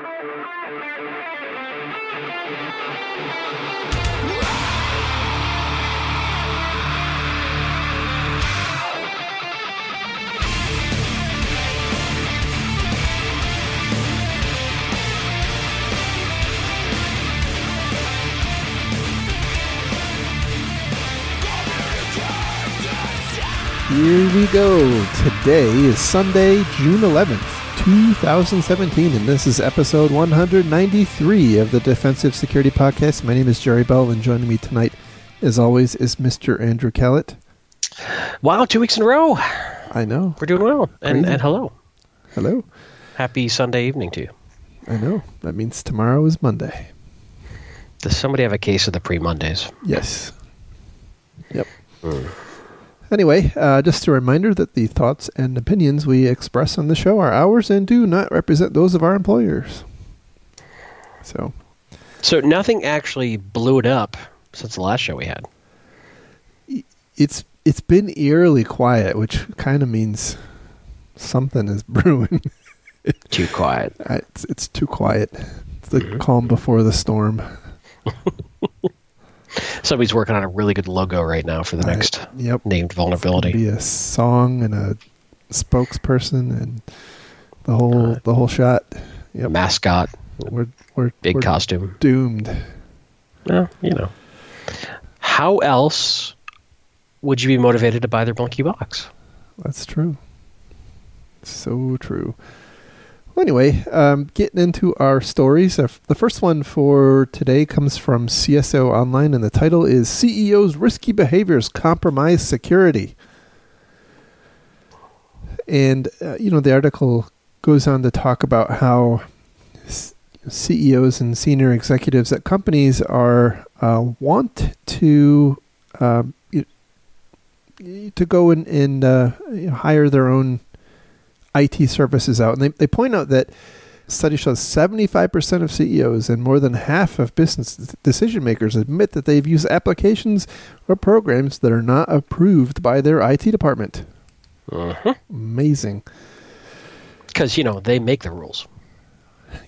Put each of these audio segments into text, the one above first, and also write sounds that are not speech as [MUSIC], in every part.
Here we go. Today is Sunday, June 11th, 2017, and this is episode 193 of the Defensive Security Podcast. My name is Jerry Bell, and joining me tonight, as always, is Mr. Andrew Kalat. Wow, two weeks in a row. I know. We're doing well. And, and hello. Hello. Happy Sunday evening to you. I know. That means tomorrow is Monday. Does somebody have a case of the pre Mondays? Yes. Yep. Hmm. Anyway, uh, just a reminder that the thoughts and opinions we express on the show are ours and do not represent those of our employers. So, So nothing actually blew it up since the last show we had. it's it's been eerily quiet, which kind of means something is [LAUGHS] brewing. Too quiet. Uh, it's it's too quiet. It's the calm before the storm. [LAUGHS] Somebody's working on a really good logo right now for the next Yep. named vulnerability. Be a song and a spokesperson and the whole the whole shot. Yep. Mascot, We're we're big we're costume. doomed. Well, you know. How else would you be motivated to buy their Blinky box? That's true. So true. Well, anyway, um, getting into our stories. The first one for today comes from CSO Online, and the title is CEO's Risky Behaviors Compromise Security. And, uh, you know, the article goes on to talk about how s- CEOs and senior executives at companies are uh, want to um, to go and, and uh, hire their own IT services out. And they, they point out that study shows 75% of CEOs and more than half of business decision makers admit that they've used applications or programs that are not approved by their IT department. Because, Amazing. Because, you know, they make the rules.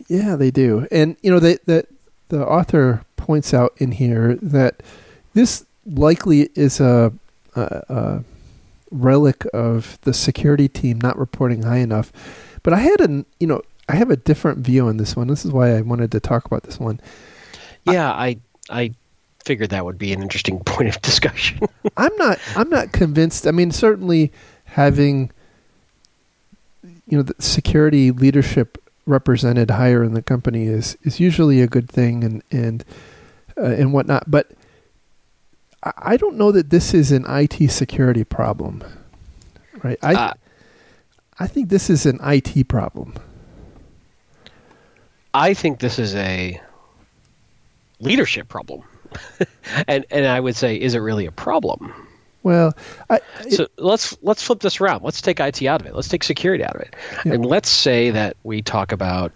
Yeah, they do. And you know, they, that the author points out in here that this likely is a, a, a relic of the security team not reporting high enough. But I had an, you know, I have a different view on this one. This is why I wanted to talk about this one. Yeah, I I figured that would be an interesting [LAUGHS] point of discussion. [LAUGHS] I'm not I'm not convinced. I mean, certainly having you know the security leadership represented higher in the company is is usually a good thing and and uh, and whatnot. But I, don't know that this is an IT security problem, right? I Uh, I think this is an IT problem. I think this is a leadership problem. [LAUGHS] and and I would say is it really a problem? Well, I, So let's let's flip this around. Let's take IT out of it. Let's take security out of it. Yeah. And let's say that we talk about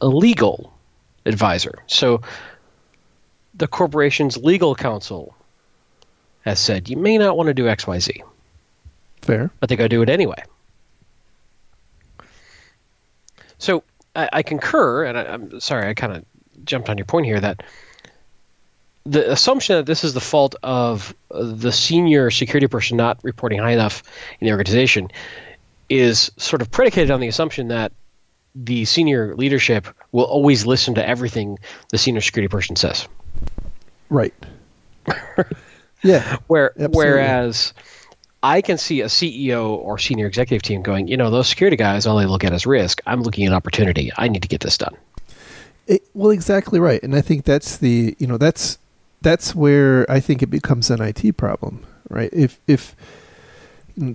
a legal advisor. So the corporation's legal counsel has said you may not want to do XYZ, fair. but they go do it anyway. So I, I concur, and I, I'm sorry, I kind of jumped on your point here that the assumption that this is the fault of uh, the senior security person not reporting high enough in the organization is sort of predicated on the assumption that the senior leadership will always listen to everything the senior security person says. Right. [LAUGHS] yeah. [LAUGHS] Where Absolutely. whereas I can see a CEO or senior executive team going, you know, those security guys all they look at is risk. I'm looking at opportunity. I need to get this done. It, well, exactly right, and I think that's the you know that's that's where I think it becomes an IT problem, right? If if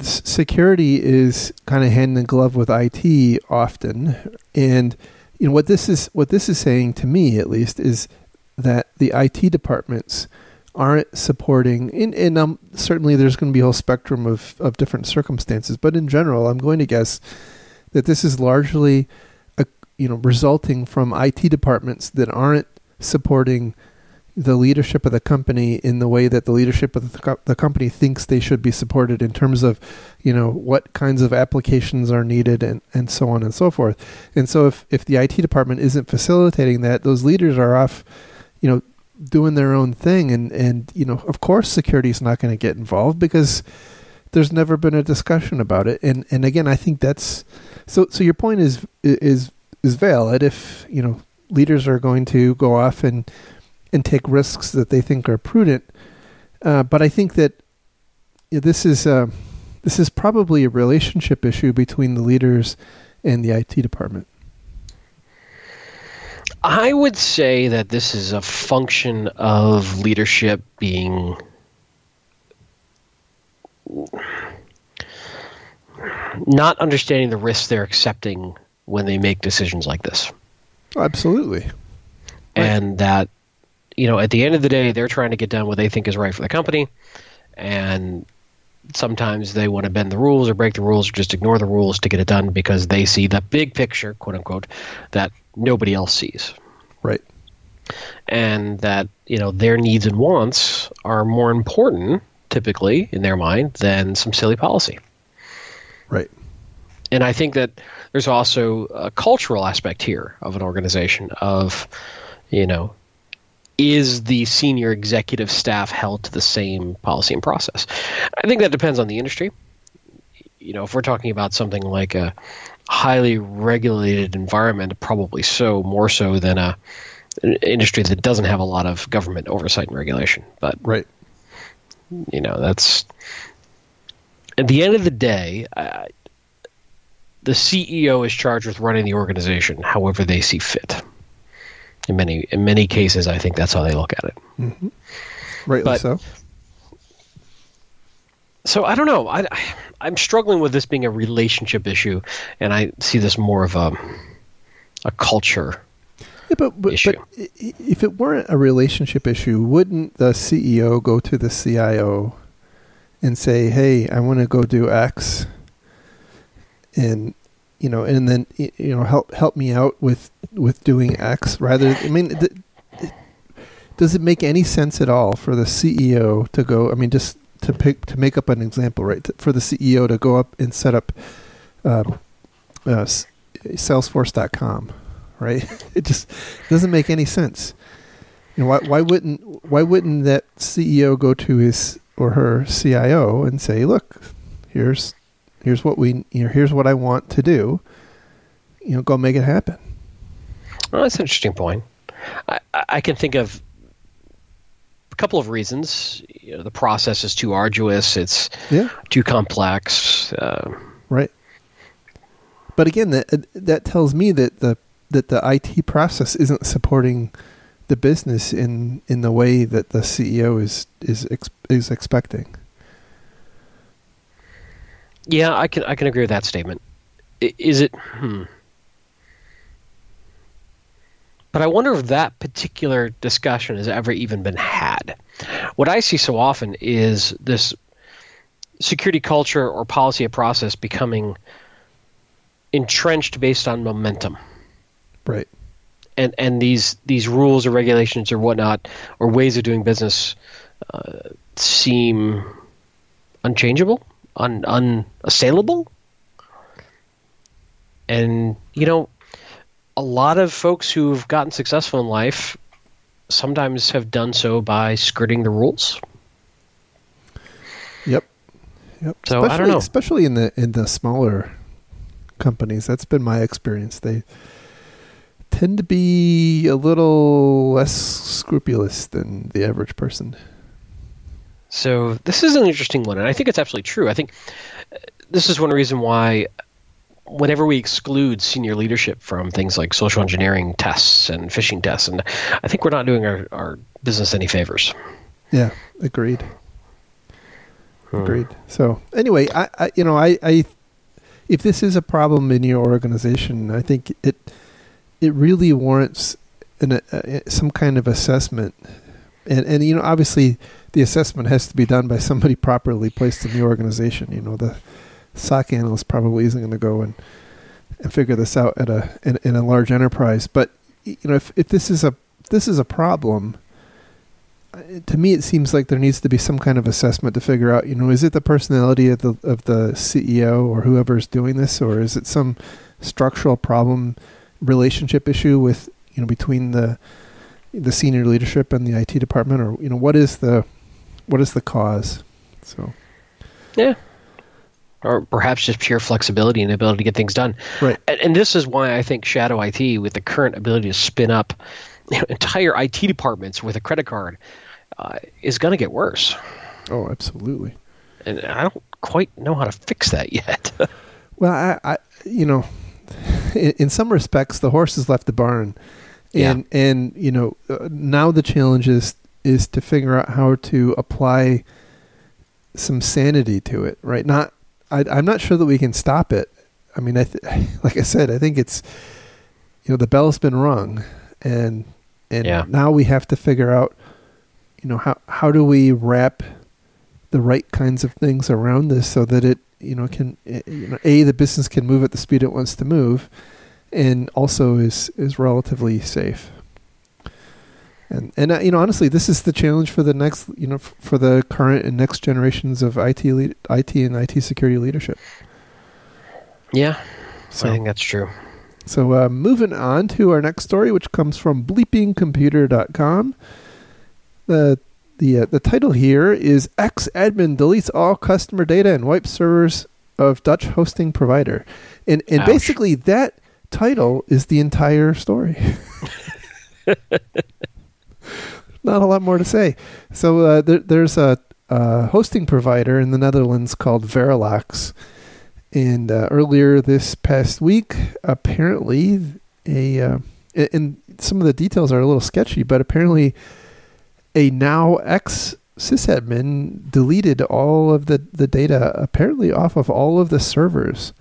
security is kind of hand in glove with IT often, and you know what this is what this is saying to me at least is that the IT departments aren't supporting and, and um, certainly there's going to be a whole spectrum of, of different circumstances but in general i'm going to guess that this is largely a, you know resulting from IT departments that aren't supporting the leadership of the company in the way that the leadership of the, co- the company thinks they should be supported in terms of, you know, what kinds of applications are needed and, and so on and so forth. And so if, if the IT department isn't facilitating that, those leaders are off, you know, doing their own thing. And, and you know, of course, security is not going to get involved because there's never been a discussion about it. And, and again, I think that's, so, so your point is, is, is valid if, you know, leaders are going to go off and, and take risks that they think are prudent. Uh, but I think that you know, this is uh, this is probably a relationship issue between the leaders and the IT department. I would say that this is a function of leadership being not understanding the risks they're accepting when they make decisions like this. Absolutely. And that you know, at the end of the day, they're trying to get done what they think is right for the company, and sometimes they want to bend the rules or break the rules or just ignore the rules to get it done because they see the big picture, quote unquote, that nobody else sees. Right. And that, you know, their needs and wants are more important, typically, in their mind, than some silly policy. Right. And I think that there's also a cultural aspect here of an organization of, you know, is the senior executive staff held to the same policy and process? I think that depends on the industry. You know, if we're talking about something like a highly regulated environment, probably so, more so than a an industry that doesn't have a lot of government oversight and regulation. But right, you know, that's at the end of the day. Uh, the CEO is charged with running the organization however they see fit in many in many cases, I think that's how they look at it. Mm-hmm. Rightly but, so. So I don't know. I, I'm struggling with this being a relationship issue, and I see this more of a a culture yeah, but, but, issue. but if it weren't a relationship issue, wouldn't the CEO go to the CIO and say, "Hey, I want to go do X," and you know, and then you know, help help me out with with doing X rather. I mean, th- does it make any sense at all for the CEO to go? I mean, just to pick to make up an example, right? For the CEO to go up and set up um, uh, Salesforce.com, right? [LAUGHS] it just doesn't make any sense. You know, why why wouldn't why wouldn't that CEO go to his or her CIO and say, "Look, here's here's what we you know, here's what I want to do. You know, go make it happen." Well, that's an interesting point. I, I can think of a couple of reasons. You know, the process is too arduous. It's yeah. too complex. Uh, right. But again, that that tells me that the that the IT process isn't supporting the business in in the way that the CEO is is is expecting. Yeah, I can I can agree with that statement. Is it? Hmm. But I wonder if that particular discussion has ever even been had. What I see so often is this security culture or policy or process becoming entrenched based on momentum. Right. And and these these rules or regulations or whatnot or ways of doing business uh, seem unchangeable, un, unassailable. And you know, a lot of folks who've gotten successful in life sometimes have done so by skirting the rules. Yep. Yep. So especially, I don't know. Especially in the in the smaller companies, that's been my experience. They tend to be a little less scrupulous than the average person. So this is an interesting one, and I think it's absolutely true. I think uh, this is one reason why whenever we exclude senior leadership from things like social engineering tests and phishing tests, and I think we're not doing our, our business any favors. Yeah, agreed. Hmm. Agreed. So anyway, I, I you know I, I if this is a problem in your organization, I think it it really warrants an, uh, some kind of assessment, and and you know obviously the assessment has to be done by somebody properly placed in the organization. You know the SOC analyst probably isn't going to go and and figure this out at a in, in, a large enterprise. But you know, if if this is a this is a problem, uh, to me, it seems like there needs to be some kind of assessment to figure out, you know, is it the personality of the of the CEO or whoever's doing this, or is it some structural problem, relationship issue with you know between the the senior leadership and the IT department, or you know, what is the what is the cause? So, yeah, or perhaps just pure flexibility and ability to get things done. Right. And, and this is why I think Shadow IT, with the current ability to spin up you know, entire IT departments with a credit card, uh, is going to get worse. Oh, absolutely. And I don't quite know how to fix that yet. [LAUGHS] well, I, I, you know, in, in, some respects, the horse has left the barn, and yeah. and you know, uh, now the challenge is is to figure out how to apply some sanity to it. Right? Not, I, I'm not sure that we can stop it. I mean, I th- [LAUGHS] like I said, I think it's you know the bell's been rung, and and yeah. now we have to figure out you know how how do we wrap the right kinds of things around this so that it you know can eh, you know a the business can move at the speed it wants to move and also is is relatively safe and and uh, you know honestly this is the challenge for the next you know f- for the current and next generations of IT lead, IT and IT security leadership yeah so, I think that's true so uh, moving on to our next story which comes from bleepingcomputer.com the the uh, the title here is X admin deletes all customer data and wipes servers of Dutch hosting provider, and and Ouch. basically that title is the entire story. [LAUGHS] [LAUGHS] Not a lot more to say. So uh, there, there's a, a, hosting provider in the Netherlands called Verelox, and uh, earlier this past week, apparently a uh, and some of the details are a little sketchy, but apparently a now ex sysadmin deleted all of the, the data apparently off of all of the servers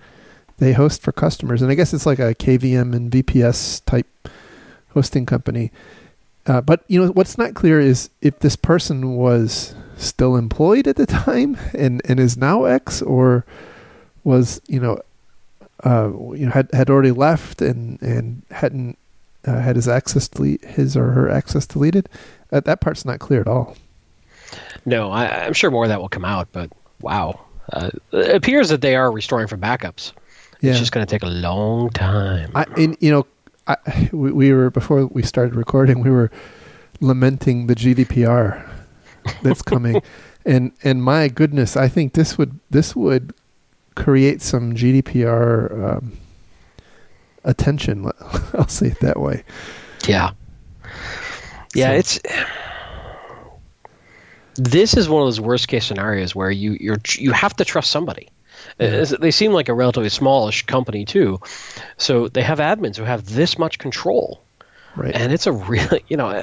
they host for customers. And I guess it's like a KVM and VPS type hosting company. Uh, but you know what's not clear is if this person was still employed at the [LAUGHS] time and, and is now ex, or was you know uh, you know had had already left and and hadn't uh, had his access delete his or her access deleted. That, that part's not clear at all. No, I, am sure more of that will come out, but wow. Uh, it appears that they are restoring from backups. Yeah. It's just going to take a long time. I, and, you know, I, we, we were, before we started recording, we were lamenting the GDPR that's coming. [LAUGHS] and, and my goodness, I think this would, this would create some GDPR um, attention. [LAUGHS] I'll say it that way. Yeah. Yeah, so. it's this is one of those worst case scenarios where you you're you have to trust somebody. Yeah. They seem like a relatively smallish company too, so they have admins who have this much control, right? And it's a really you know,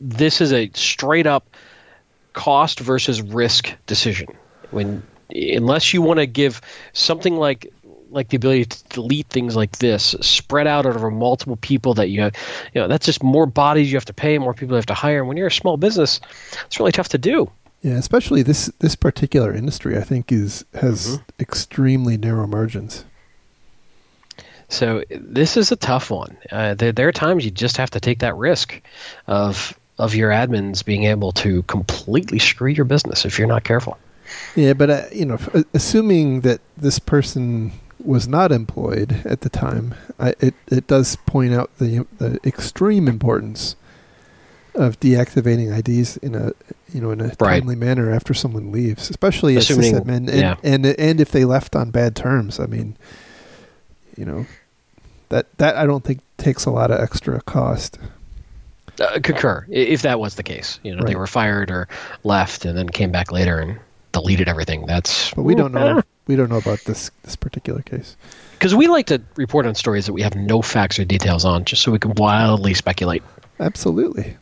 this is a straight up cost versus risk decision. When unless you want to give something like like the ability to delete things like this spread out over multiple people that you have, you know, that's just more bodies you have to pay, more people you have to hire. And when you're a small business, it's really tough to do. Yeah, especially this this particular industry, I think is has mm-hmm. extremely narrow margins. So this is a tough one. Uh, there, there are times you just have to take that risk of of your admins being able to completely screw your business if you're not careful. Yeah, but uh, you know, assuming that this person was not employed at the time, I, it it does point out the the extreme importance of deactivating IDs in a you know in a right. timely manner after someone leaves, especially Assuming, as sysadmin, and, yeah. and and if they left on bad terms. I mean, you know, that that I don't think takes a lot of extra cost. Uh, concur. If that was the case, you know, right. they were fired or left and then came back later and deleted everything. That's but we don't know we don't know about this this particular case because we like to report on stories that we have no facts or details on, just so we can wildly speculate. Absolutely,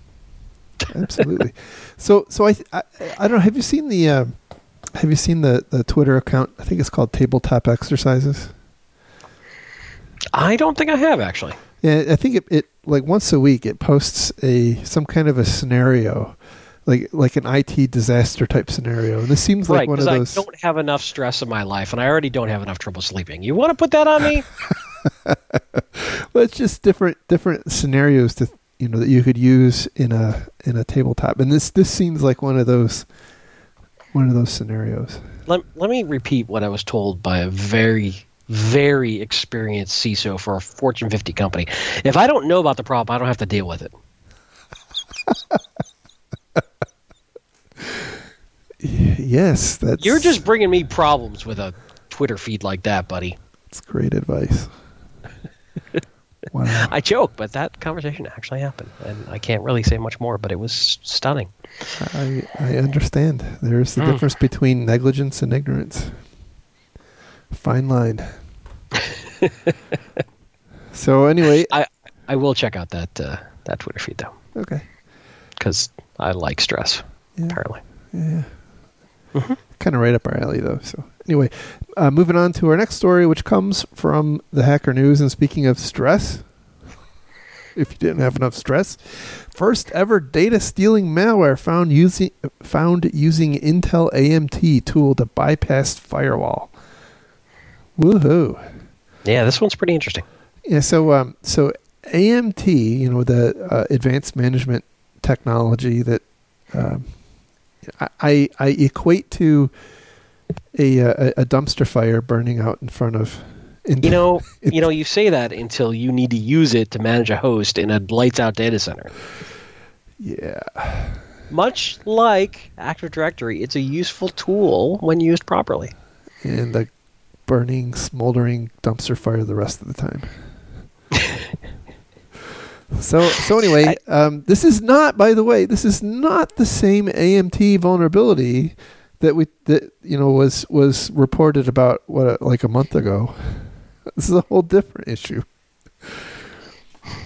[LAUGHS] absolutely. so, so I, I, I don't know. Have you seen the uh, Have you seen the the Twitter account? I think it's called Tabletop Exercises. I don't think I have actually. Yeah, I think it, it like once a week it posts a some kind of a scenario like like an IT disaster type scenario. And this seems like right, one of those. I don't have enough stress in my life, and I already don't have enough trouble sleeping. You want to put that on me? [LAUGHS] well, it's just different different scenarios to you know that you could use in a in a tabletop. And this this seems like one of those one of those scenarios. Let, let me repeat what I was told by a very very experienced CISO for a Fortune 50 company. If I don't know about the problem, I don't have to deal with it. [LAUGHS] yes, that's You're just bringing me problems with a Twitter feed like that, buddy. That's great advice. Wow. I joke, but that conversation actually happened, and I can't really say much more. But it was stunning. I I understand. There's the Mm. difference between negligence and ignorance. Fine line. [LAUGHS] so anyway, I I will check out that uh, that Twitter feed though, okay. because I like stress. Yeah. Apparently, Yeah. Kind of right up our alley, though. So, anyway, uh, moving on to our next story, which comes from the Hacker News. And speaking of stress, if you didn't have enough stress, first ever data stealing malware found using found using Intel AMT tool to bypass firewall. Woohoo! yeah, this one's pretty interesting. Yeah, so um, so AMT, you know, the uh, advanced management technology that um, I I equate to a, a a dumpster fire burning out in front of. In You know, [LAUGHS] you know, you say that until you need to use it to manage a host in a lights out data center. yeah, Much like Active Directory, it's a useful tool when used properly. and the burning, smoldering dumpster fire the rest of the time. [LAUGHS] so so anyway, um, this is not, by the way, this is not the same AMT vulnerability that we that you know was was reported about what like a month ago. [LAUGHS] This is a whole different issue.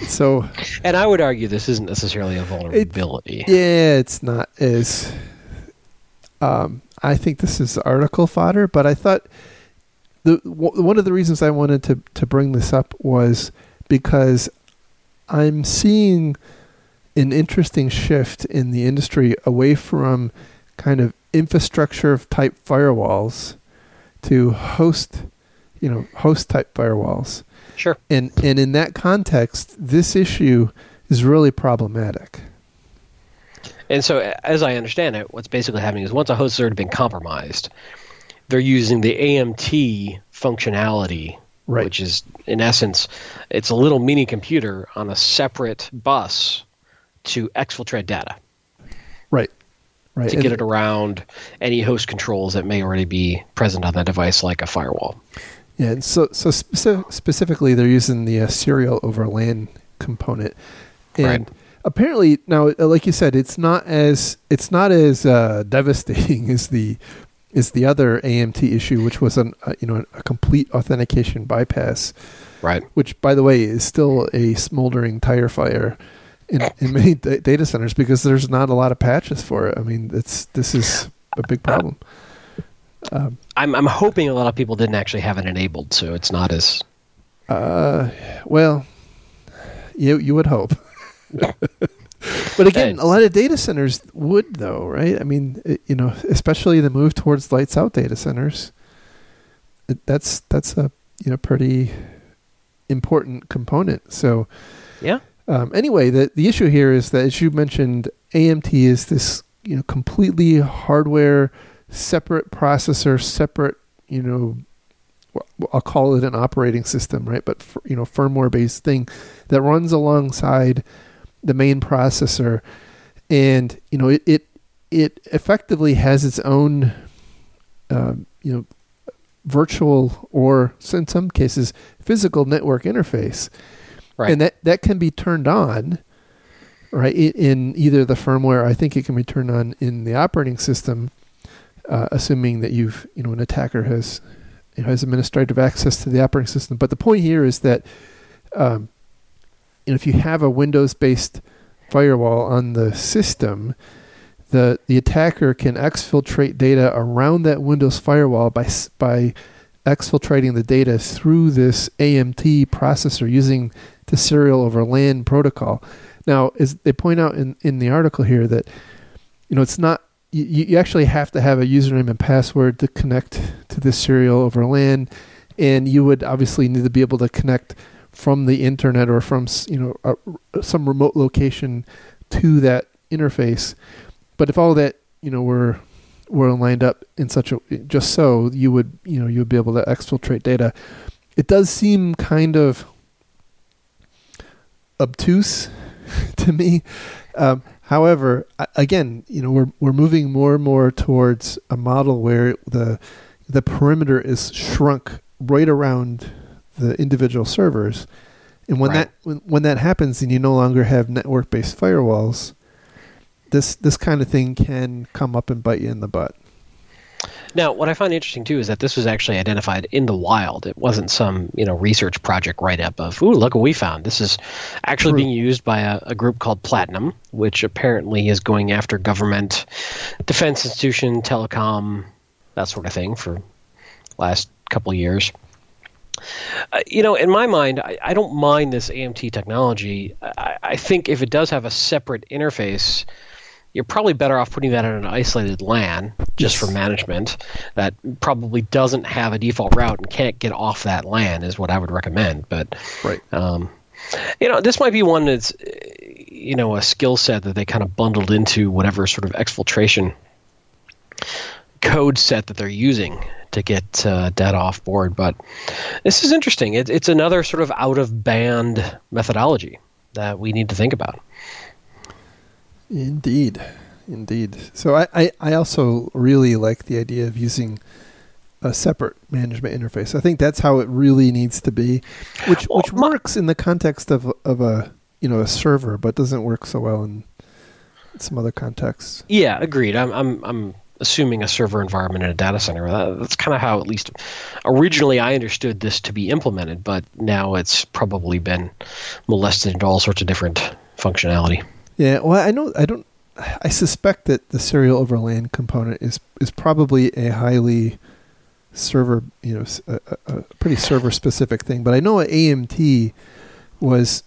So And I would argue this isn't necessarily a vulnerability. yeah, it's not as. Um, I think this is article fodder, but I thought the w- one of the reasons I wanted to to bring this up was because I'm seeing an interesting shift in the industry away from kind of infrastructure type firewalls to host, you know, host type firewalls. Sure. And and in that context, this issue is really problematic. And so, as I understand it, what's basically happening is once a host has already been compromised, they're using the AMT functionality, Right. which is, in essence, it's a little mini computer on a separate bus to exfiltrate data Right. Right. to get it around any host controls that may already be present on that device, like a firewall. Yeah, and so so speci- specifically, they're using the uh, serial over LAN component, and Right. apparently now, uh, like you said, it's not as it's not as uh, [LAUGHS] devastating as the as the other AMT issue, which was an uh, you know a complete authentication bypass, Right. which by the way is still a smoldering tire fire. In, in many da- data centers, because there's not a lot of patches for it. I mean, it's this is a big problem. Um, I'm, I'm hoping a lot of people didn't actually have it enabled, so it's not as. Uh, well, you you would hope. [LAUGHS] but again, a lot of data centers would, though, right? I mean, it, you know, especially the move towards lights out data centers. It, that's that's a you know pretty important component. So Yeah. Um, anyway, the the issue here is that, as you mentioned, AMT is this you know completely hardware separate processor, separate you know, I'll call it an operating system, right? But you know, firmware based thing that runs alongside the main processor, and you know, it it, it effectively has its own, um, you know, virtual or in some cases physical network interface Right. and that that can be turned on right in either the firmware i think it can be turned on in the operating system uh, assuming that you've you know an attacker has you know, has administrative access to the operating system but the point here is that um, you know if you have a windows based firewall on the system the the attacker can exfiltrate data around that Windows firewall by by exfiltrating the data through this AMT processor using the serial over LAN protocol. Now, as they point out in, in the article here, that you know it's not you, you actually have to have a username and password to connect to this serial over LAN, and you would obviously need to be able to connect from the internet or from you know a, some remote location to that interface. But if all that you know were were lined up in such a just so you would you know you would be able to exfiltrate data. It does seem kind of obtuse [LAUGHS] to me. Um, however, again, you know we're we're moving more and more towards a model where the the perimeter is shrunk right around the individual servers. And when right. that when, when that happens and you no longer have network based firewalls, this this kind of thing can come up and bite you in the butt. Now, what I find interesting too is that this was actually identified in the wild. It wasn't some you know research project write up of "Ooh, look what we found." This is actually True. being used by a, a, group called Platinum, which apparently is going after government, defense institution, telecom, that sort of thing for last couple of years. Uh, you know, in my mind, I, I, don't mind this AMT technology. I, I, think if it does have a separate interface, you're probably better off putting that on an isolated LAN just for management that probably doesn't have a default route and can't get off that LAN is what I would recommend. But right. Um, you know, this might be one that's you know a skill set that they kind of bundled into whatever sort of exfiltration code set that they're using to get uh, data off board. But this is interesting. It, it's another sort of out of band methodology that we need to think about. Indeed, indeed. So I, I, I also really like the idea of using a separate management interface. I think that's how it really needs to be, which well, which works in the context of of a you know a server, but doesn't work so well in some other contexts. Yeah, agreed. I'm I'm I'm assuming a server environment in a data center. That, that's kind of how, at least originally, I understood this to be implemented, but now it's probably been molested into all sorts of different functionality. Yeah, well, I know I don't. I suspect that the serial over LAN component is is probably a highly server, you know, a, a pretty server specific thing. But I know AMT was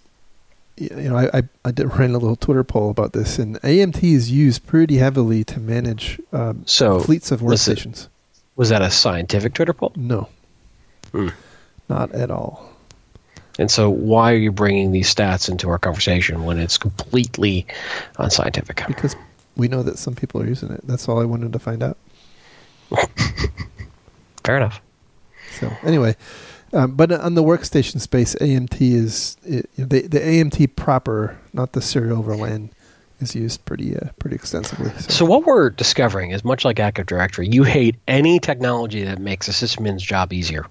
you know, I, I, I did [LAUGHS] ran a little Twitter poll about this, and AMT is used pretty heavily to manage um, so fleets of workstations. Was that a scientific Twitter poll? No, hmm. not at all. And so, why are you bringing these stats into our conversation when it's completely unscientific? Because we know that some people are using it. That's all I wanted to find out. [LAUGHS] Fair enough. So, anyway, um, but on the workstation space, AMT is it, the the AMT proper, not the serial over LAN, is used pretty uh, pretty extensively. So. so. what we're discovering is much like Active Directory, you hate any technology that makes a sysadmin's job easier.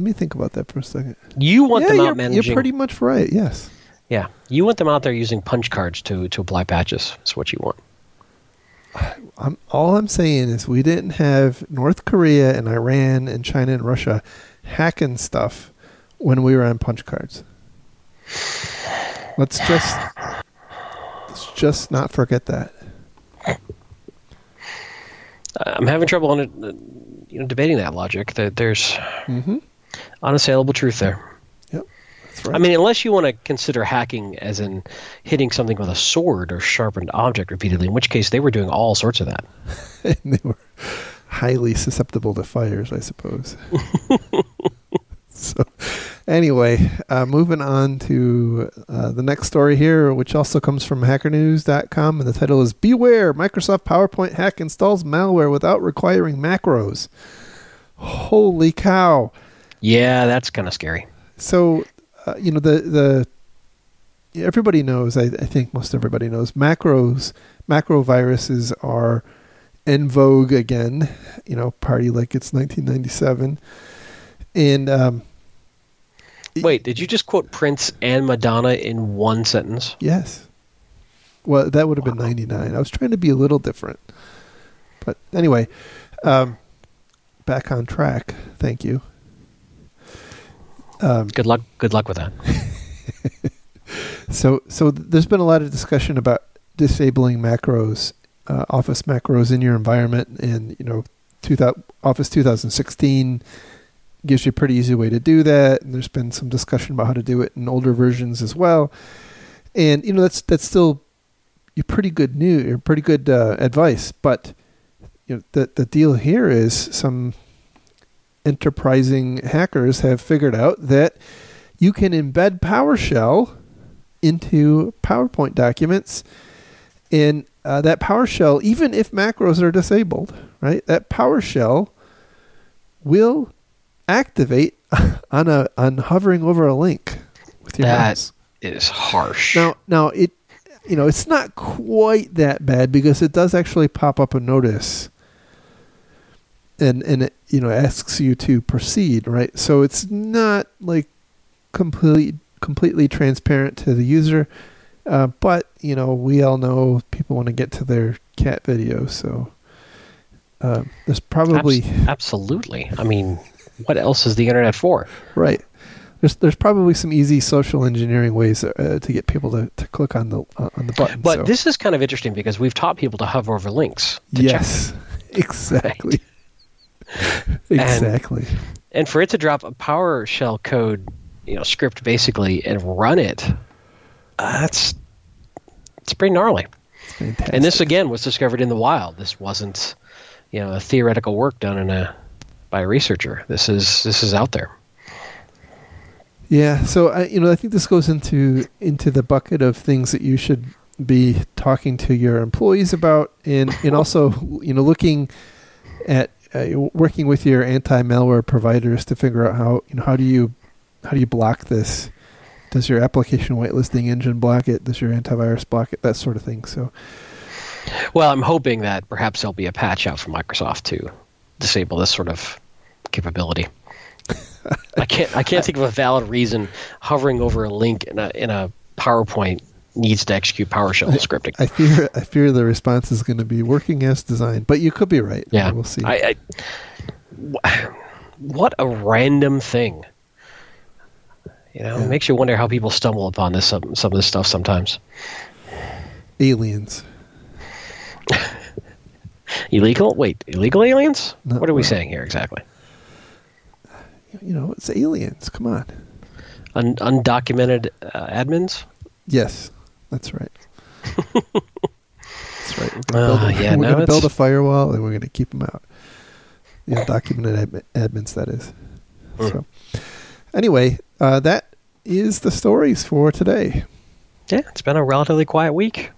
Let me think about that for a second. You want yeah, them out you're, managing. You're pretty much right. Yes. Yeah, you want them out there using punch cards to to apply patches. That's what you want. [SIGHS] I'm, all I'm saying is we didn't have North Korea and Iran and China and Russia hacking stuff when we were on punch cards. Let's just let's just not forget that. I'm having trouble on it, you know, debating that logic. That there's mm-hmm. Unassailable truth there. Right. I mean, unless you want to consider hacking as in hitting something with a sword or sharpened object repeatedly, in which case they were doing all sorts of that. [LAUGHS] they were highly susceptible to fires, I suppose. [LAUGHS] so, anyway, uh, moving on to uh, the next story here, which also comes from HackerNews.com, and the title is "Beware: Microsoft PowerPoint hack installs malware without requiring macros." Holy cow! Yeah, that's kind of scary. So uh, you know the the everybody knows. I, I, think most everybody knows macros. Macro viruses are in vogue again. You know, party like it's 1997. And um, wait, did you just quote Prince and Madonna in one sentence? Yes. Well, that would have wow. been 99. I was trying to be a little different. But anyway, um, back on track. Thank you. Um, good luck. Good luck with that. [LAUGHS] so, so there's been a lot of discussion about disabling macros, uh, Office macros in your environment, and you know, 2000, Office 2016 gives you a pretty easy way to do that. And there's been some discussion about how to do it in older versions as well. And you know, that's that's still you pretty good new, pretty good uh, advice. But you know, the the deal here is some enterprising hackers have figured out that you can embed PowerShell into PowerPoint documents, and uh, that PowerShell, even if macros are disabled, right? That PowerShell will activate [LAUGHS] on a on hovering over a link with your That mouse. is harsh. Now, now it, you know, it's not quite that bad because it does actually pop up a notice, and and it you know asks you to proceed, right? So it's not like complete completely transparent to the user, uh, but you know we all know people want to get to their cat video, so uh, there's probably Abs- absolutely. I mean, what else is the internet for? Right. There's there's probably some easy social engineering ways uh, to get people to, to click on the uh, on the button. But so- this is kind of interesting because we've taught people to hover over links. To check yes, [LAUGHS] exactly, [LAUGHS] exactly. and for it to drop a PowerShell code, you know, script basically and run it, uh, that's it's pretty gnarly. Fantastic. And this again was discovered in the wild. This wasn't, you know, a theoretical work done in a by a researcher. This is this is out there. yeah. So I you know I think this goes into into the bucket of things that you should be talking to your employees about, and and also you know looking at uh, working with your anti malware providers to figure out how you know how do you how do you block this? Does your application whitelisting engine block it? Does your antivirus block it? That sort of thing. So Well, I'm hoping that perhaps there'll be a patch out from Microsoft to disable this sort of capability. [LAUGHS] I can't I can't think of a valid reason hovering over a link in a in a PowerPoint needs to execute PowerShell scripting. i fear i fear the response is going to be working as designed but you could be right yeah, we'll see I, I, what a random thing. You know, Yeah. it makes you wonder how people stumble upon this some some of this stuff sometimes. aliens [LAUGHS] Illegal? Wait, illegal aliens? No, what are we saying here exactly? you know it's aliens come on Un- undocumented uh, admins? yes that's right that's right we're going Uh, to build, a- yeah, we're no, gonna build a firewall and we're going to keep them out you know, documented admi- admins that is Mm. so anyway uh, that is the stories for today Yeah, it's been a relatively quiet week.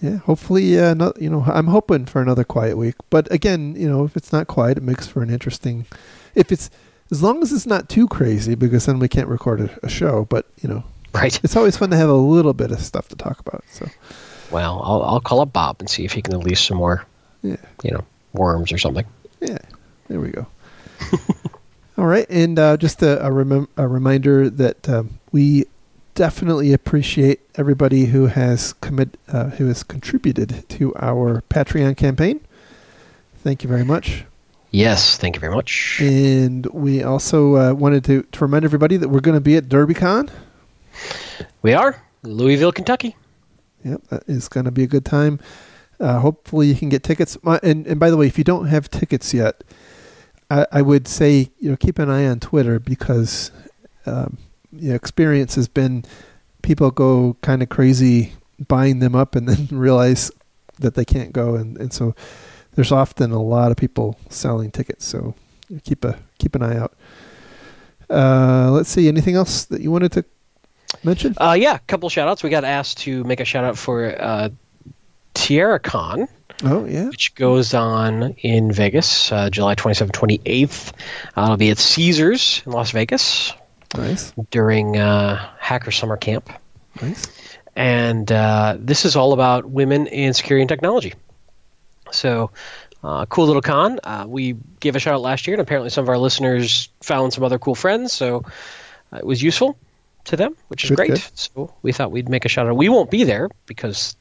Yeah, hopefully, uh, not, you know, I'm hoping for another quiet week. But again, you know, if it's not quiet, it makes for an interesting. If it's as long as it's not too crazy, because then we can't record a, a show. But you know, Right. it's always fun to have a little bit of stuff to talk about. So Well, I'll, I'll call up Bob and see if he can release some more, yeah, you know, worms or something. yeah, there we go. [LAUGHS] All right, and uh, just a, a, remem- a reminder that um, we definitely appreciate everybody who has commit uh, who has contributed to our Patreon campaign. Thank you very much. Yes, thank you very much. And we also uh, wanted to, to remind everybody that we're going to be at DerbyCon. We are Louisville, Kentucky. Yep, that is going to be a good time. Uh, hopefully, you can get tickets. And and by the way, if you don't have tickets yet, I, I would say you know keep an eye on Twitter because um, experience has been people go kind of crazy buying them up and [LAUGHS] then realize that they can't go, and, and so there's often a lot of people selling tickets. So keep a keep an eye out. Uh, let's see. Anything else that you wanted to mention? Uh, yeah, a couple shout outs. We got asked to make a shout out for uh, TiaraCon, Oh yeah. which goes on in Vegas, uh, July 27th, 28th. Uh, it'll be at Caesars in Las Vegas Nice, during uh, Hacker Summer Camp. nice. and uh, this is all about women in security and technology. So, uh, cool little con. Uh, we gave a shout out last year, and apparently some of our listeners found some other cool friends, so it was useful to them, which is Good, great. good. So we thought we'd make a shout out. We won't be there because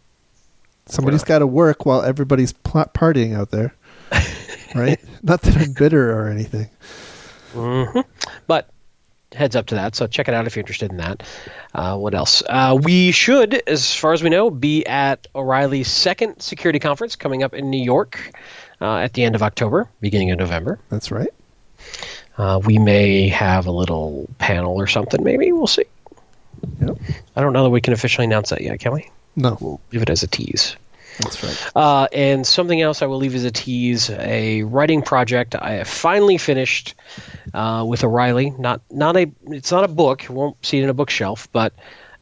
Somebody's got to work while everybody's pl- partying out there, [LAUGHS] right? Not that I'm bitter or anything. Mhm. But heads up to that. So check it out if you're interested in that. Uh, what else? Uh, we should, as far as we know, be at O'Reilly's second security conference coming up in New York uh, at the end of October, beginning of November. That's right. Uh, we may have a little panel or something. Maybe we'll see. Yep. I don't know that we can officially announce that yet, can we? No. We'll leave it as a tease. That's right. Uh, and something else I will leave as a tease: a writing project I have finally finished uh, with O'Reilly. Not not a it's not a book. You won't see it in a bookshelf, but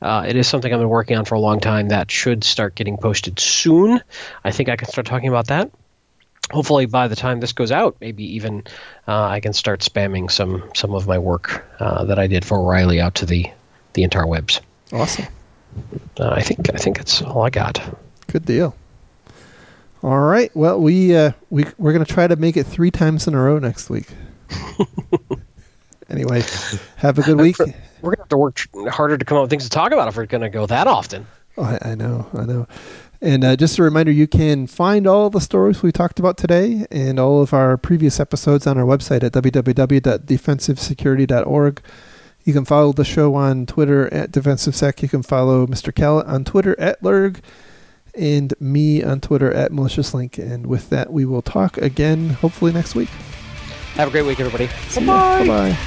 uh, it is something I've been working on for a long time that should start getting posted soon. I think I can start talking about that. Hopefully, by the time this goes out, maybe even uh, I can start spamming some some of my work uh, that I did for O'Reilly out to the the interwebs. Awesome. Uh, I think I think that's all I got. Good deal. All right. Well, we uh, we we're gonna try to make it three times in a row next week. [LAUGHS] anyway, have a good week. We're gonna have to work harder to come up with things to talk about if we're gonna go that often. Oh, I, I know, I know. And uh, just a reminder, you can find all the stories we talked about today and all of our previous episodes on our website at www.defensivesecurity.org. You can follow the show on Twitter at DefensiveSec. You can follow Mr. Kalat on Twitter at lerg and me on Twitter at MaliciousLink. And with that, we will talk again hopefully next week. Have a great week, everybody. Bye bye.